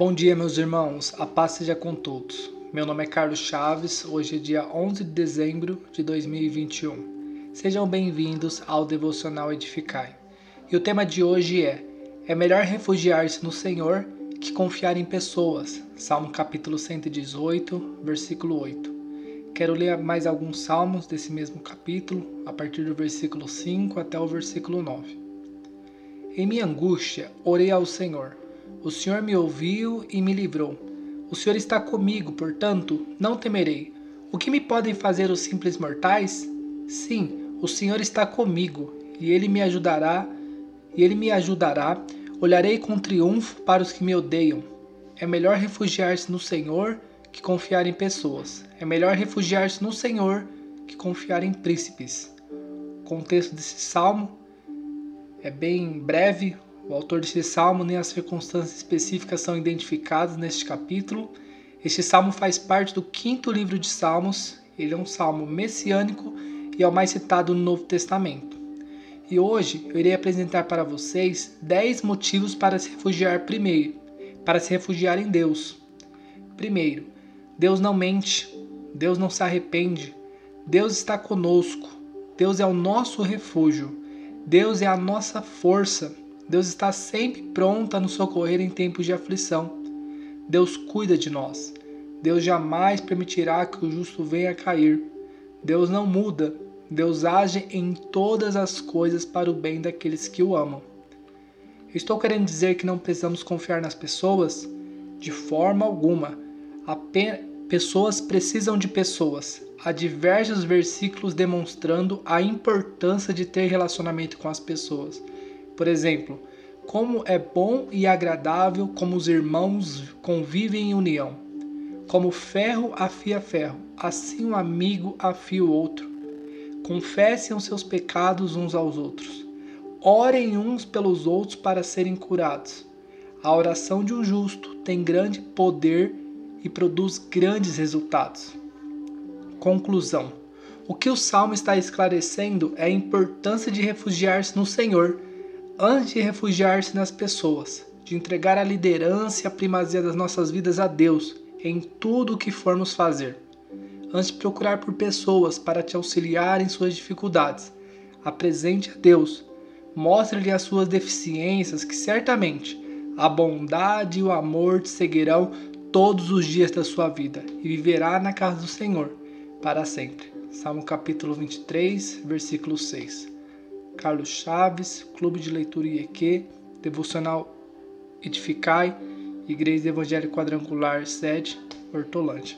Bom dia, meus irmãos. A paz seja com todos. Meu nome é Carlos Chaves. Hoje é dia 11 de dezembro de 2021. Sejam bem-vindos ao Devocional Edificai. E o tema de hoje é: É melhor refugiar-se no Senhor que confiar em pessoas. Salmo capítulo 118, versículo 8. Quero ler mais alguns salmos desse mesmo capítulo, a partir do versículo 5 até o versículo 9. Em minha angústia, orei ao Senhor o Senhor me ouviu e me livrou. O Senhor está comigo, portanto, não temerei. O que me podem fazer os simples mortais? Sim, o Senhor está comigo, e ele me ajudará, e ele me ajudará. Olharei com triunfo para os que me odeiam. É melhor refugiar-se no Senhor que confiar em pessoas. É melhor refugiar-se no Senhor que confiar em príncipes. O contexto desse salmo é bem breve, o autor deste salmo nem as circunstâncias específicas são identificadas neste capítulo. Este salmo faz parte do quinto livro de Salmos. Ele é um salmo messiânico e é o mais citado no Novo Testamento. E hoje eu irei apresentar para vocês 10 motivos para se refugiar primeiro, para se refugiar em Deus. Primeiro, Deus não mente, Deus não se arrepende, Deus está conosco, Deus é o nosso refúgio, Deus é a nossa força, Deus está sempre pronto a nos socorrer em tempos de aflição. Deus cuida de nós. Deus jamais permitirá que o justo venha a cair. Deus não muda. Deus age em todas as coisas para o bem daqueles que o amam. Estou querendo dizer que não precisamos confiar nas pessoas? De forma alguma. Apenas pessoas precisam de pessoas. Há diversos versículos demonstrando a importância de ter relacionamento com as pessoas. Por exemplo, como é bom e agradável como os irmãos convivem em união. Como ferro afia ferro, assim um amigo afia o outro. Confessem os seus pecados uns aos outros. Orem uns pelos outros para serem curados. A oração de um justo tem grande poder e produz grandes resultados. Conclusão: O que o salmo está esclarecendo é a importância de refugiar-se no Senhor antes de refugiar-se nas pessoas, de entregar a liderança e a primazia das nossas vidas a Deus em tudo o que formos fazer. Antes de procurar por pessoas para te auxiliar em suas dificuldades, apresente a Deus, mostre-lhe as suas deficiências, que certamente a bondade e o amor te seguirão todos os dias da sua vida e viverá na casa do Senhor para sempre. Salmo capítulo 23, versículo 6. Carlos Chaves, Clube de Leitura IEQ, Devocional Edificai, Igreja Evangélica Quadrangular, sede Hortolândia.